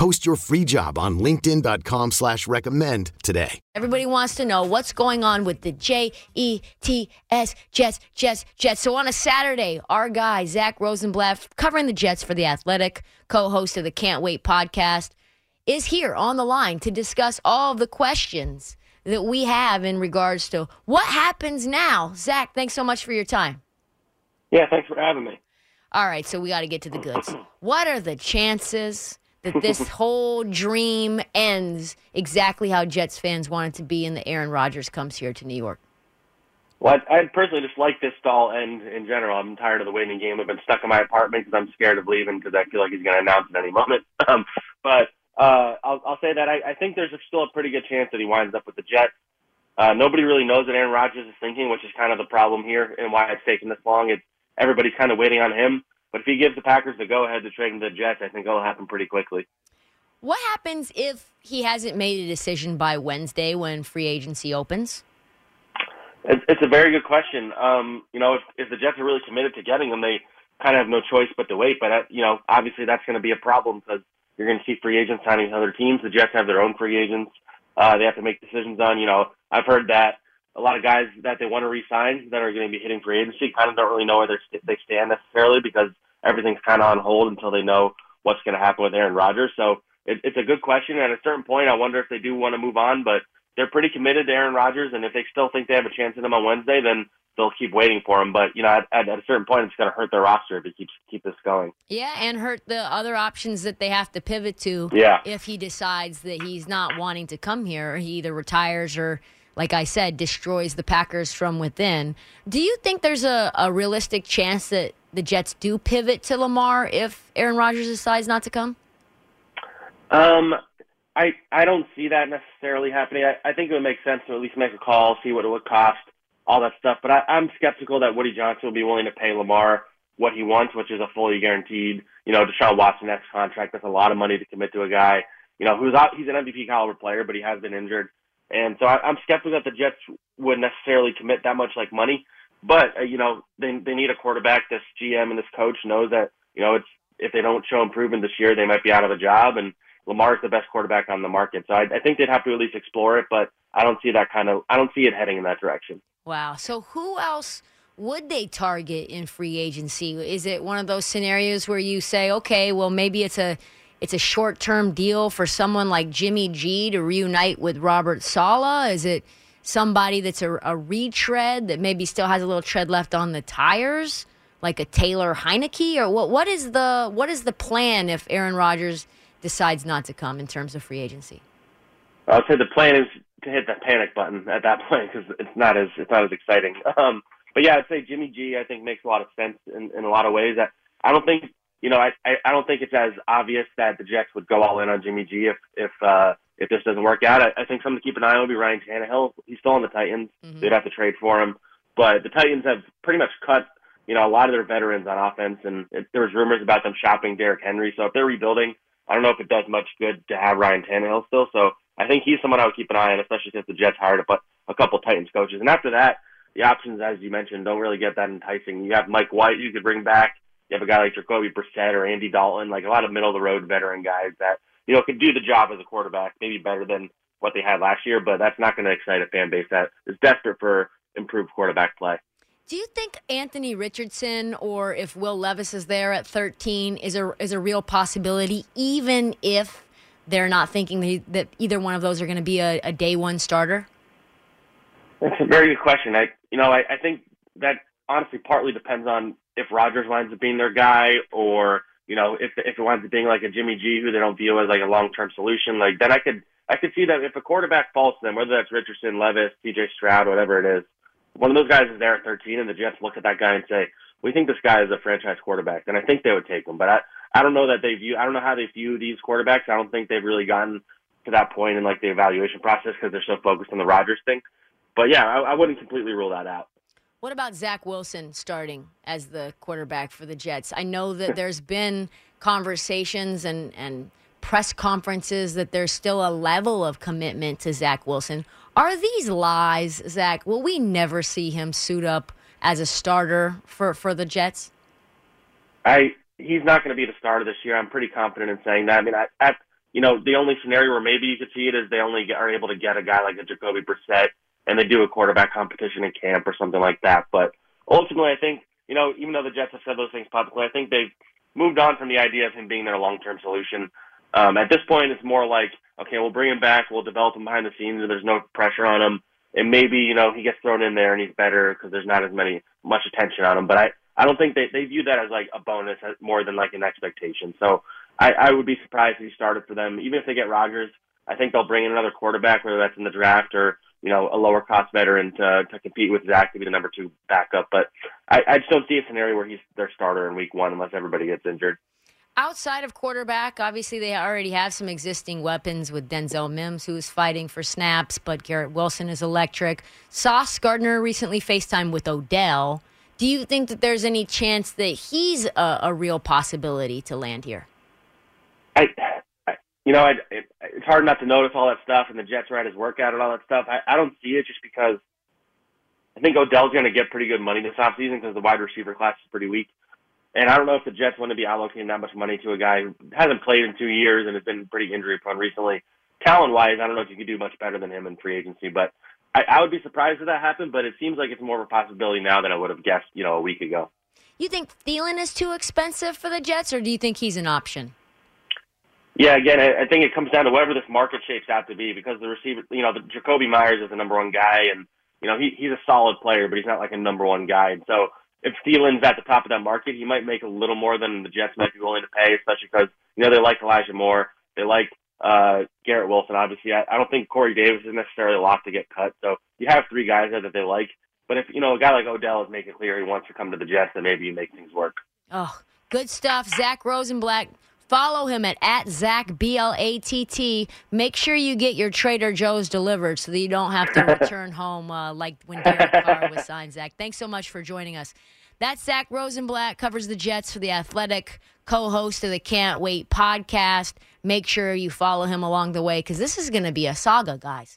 Post your free job on linkedin.com slash recommend today. Everybody wants to know what's going on with the J-E-T-S, Jets, Jets, Jets. So on a Saturday, our guy, Zach Rosenblatt, covering the Jets for The Athletic, co-host of the Can't Wait podcast, is here on the line to discuss all of the questions that we have in regards to what happens now. Zach, thanks so much for your time. Yeah, thanks for having me. All right, so we got to get to the goods. What are the chances that this whole dream ends exactly how Jets fans want it to be and the Aaron Rodgers comes here to New York? Well, I, I personally just like this stall all end in general. I'm tired of the waiting game. I've been stuck in my apartment because I'm scared of leaving because I feel like he's going to announce at any moment. Um, but uh, I'll, I'll say that I, I think there's still a pretty good chance that he winds up with the Jets. Uh, nobody really knows what Aaron Rodgers is thinking, which is kind of the problem here and why it's taken this long. It's everybody's kind of waiting on him. But if he gives the Packers the go ahead to trade him to the Jets, I think it'll happen pretty quickly. What happens if he hasn't made a decision by Wednesday when free agency opens? It's, it's a very good question. Um, you know, if, if the Jets are really committed to getting him, they kind of have no choice but to wait. But, uh, you know, obviously that's going to be a problem because you're going to see free agents signing other teams. The Jets have their own free agents. Uh, they have to make decisions on. You know, I've heard that a lot of guys that they want to re-sign that are going to be hitting free agency kind of don't really know where they stand necessarily because everything's kind of on hold until they know what's going to happen with Aaron Rodgers. So it, it's a good question. At a certain point, I wonder if they do want to move on, but they're pretty committed to Aaron Rodgers, and if they still think they have a chance at him on Wednesday, then they'll keep waiting for him. But you know, at, at, a certain point, it's going to hurt their roster if he keeps keep this going. Yeah, and hurt the other options that they have to pivot to. Yeah. if he decides that he's not wanting to come here, he either retires or. Like I said, destroys the Packers from within. Do you think there's a, a realistic chance that the Jets do pivot to Lamar if Aaron Rodgers decides not to come? Um, I I don't see that necessarily happening. I, I think it would make sense to at least make a call, see what it would cost, all that stuff. But I, I'm skeptical that Woody Johnson will be willing to pay Lamar what he wants, which is a fully guaranteed, you know, Deshaun Watson next contract. That's a lot of money to commit to a guy, you know, who's out. He's an MVP caliber player, but he has been injured, and so I, I'm skeptical that the Jets would necessarily commit that much like money. But uh, you know, they they need a quarterback. This GM and this coach knows that you know it's if they don't show improvement this year, they might be out of a job and Lamar's the best quarterback on the market. So I, I think they'd have to at least explore it, but I don't see that kind of I don't see it heading in that direction. Wow. So who else would they target in free agency? Is it one of those scenarios where you say, okay, well maybe it's a it's a short term deal for someone like Jimmy G to reunite with Robert Saleh? Is it somebody that's a, a retread that maybe still has a little tread left on the tires, like a Taylor Heinicke, or what? What is the what is the plan if Aaron Rodgers decides not to come in terms of free agency? I'd say the plan is to hit the panic button at that point because it's not as it's not as exciting. Um, but yeah, I'd say Jimmy G. I think makes a lot of sense in, in a lot of ways. I, I don't think you know I, I don't think it's as obvious that the Jets would go all in on Jimmy G. if if uh, if this doesn't work out. I, I think something to keep an eye on would be Ryan Tannehill. He's still on the Titans. Mhm. They'd have to trade for him, but the Titans have pretty much cut you know a lot of their veterans on offense, and it, there was rumors about them shopping Derrick Henry. So if they're rebuilding, I don't know if it does much good to have Ryan Tannehill still. So I think he's someone I would keep an eye on, especially since the Jets hired a, a couple Titans coaches. And after that, the options, as you mentioned, don't really get that enticing. You have Mike White you could bring back. You have a guy like Jacoby Brissett or Andy Dalton, like a lot of middle of the road veteran guys that you know can do the job as a quarterback, maybe better than what they had last year. But that's not going to excite a fan base that is desperate for improved quarterback play. Do you think Anthony Richardson or if Will Levis is there at 13 is a is a real possibility, even if they're not thinking that, he, that either one of those are going to be a, a day one starter? That's a very good question. I, you know, I, I think that honestly partly depends on if Rodgers winds up being their guy, or you know, if if it winds up being like a Jimmy G, who they don't view as like a long term solution. Like then I could I could see that if a quarterback falls to them, whether that's Richardson, Levis, C.J. Stroud, whatever it is, one of those guys is there at 13, and the Jets look at that guy and say, "We think this guy is a franchise quarterback," then I think they would take him. But I I don't know that they view I don't know how they view these quarterbacks. I don't think they've really gotten to that point in like the evaluation process because they're so focused on the Rodgers thing. But yeah, I, I wouldn't completely rule that out. What about Zach Wilson starting as the quarterback for the Jets? I know that there's been conversations and, and press conferences that there's still a level of commitment to Zach Wilson. Are these lies, Zach? Will we never see him suit up as a starter for, for the Jets? I he's not going to be the starter this year. I'm pretty confident in saying that. I mean, I, at you know, the only scenario where maybe you could see it is they only get, are able to get a guy like a Jacoby Brissett and they do a quarterback competition in camp or something like that. But ultimately, I think you know, even though the Jets have said those things publicly, I think they've moved on from the idea of him being their long-term solution. Um, at this point, it's more like, okay, we'll bring him back, we'll develop him behind the scenes, and there's no pressure on him, and maybe you know he gets thrown in there and he's better because there's not as many much attention on him. But I I don't think they they view that as like a bonus more than like an expectation. So I, I would be surprised if he started for them, even if they get Rodgers. I think they'll bring in another quarterback, whether that's in the draft or you know, a lower cost veteran to to compete with Zach to be the number two backup. But I, I just don't see a scenario where he's their starter in week one unless everybody gets injured. Outside of quarterback, obviously they already have some existing weapons with Denzel Mims, who is fighting for snaps, but Garrett Wilson is electric. Sauce Gardner recently FaceTime with Odell. Do you think that there's any chance that he's a, a real possibility to land here? You know, I, it, it's hard not to notice all that stuff, and the Jets are at his workout and all that stuff. I, I don't see it just because I think Odell's going to get pretty good money this offseason because the wide receiver class is pretty weak. And I don't know if the Jets want to be allocating that much money to a guy who hasn't played in two years and has been pretty injury prone recently. Talent wise, I don't know if you could do much better than him in free agency, but I, I would be surprised if that happened. But it seems like it's more of a possibility now than I would have guessed, you know, a week ago. You think Thielen is too expensive for the Jets, or do you think he's an option? Yeah, again, I, think it comes down to whatever this market shapes out to be because the receiver, you know, the Jakobi Meyers is the number one guy, and you know he he's a solid player, but he's not like a number one guy. And so if Thielen's at the top of that market, he might make a little more than the Jets might be willing to pay, especially because you know they like Elijah Moore, they like uh, Garrett Wilson. Obviously, I, I don't think Corey Davis is necessarily locked to get cut. So you have three guys there that they like. But if you know a guy like Odell is making clear he wants to come to the Jets, then maybe you make things work. Oh, good stuff, Zach Rosenblatt. Follow him at, at Zach, B L A T T. Make sure you get your Trader Joe's delivered so that you don't have to return home uh, like when Derek Carr was signed, Zach. Thanks so much for joining us. That's Zach Rosenblatt, covers the Jets for The Athletic, co host of the Can't Wait podcast. Make sure you follow him along the way because this is going to be a saga, guys.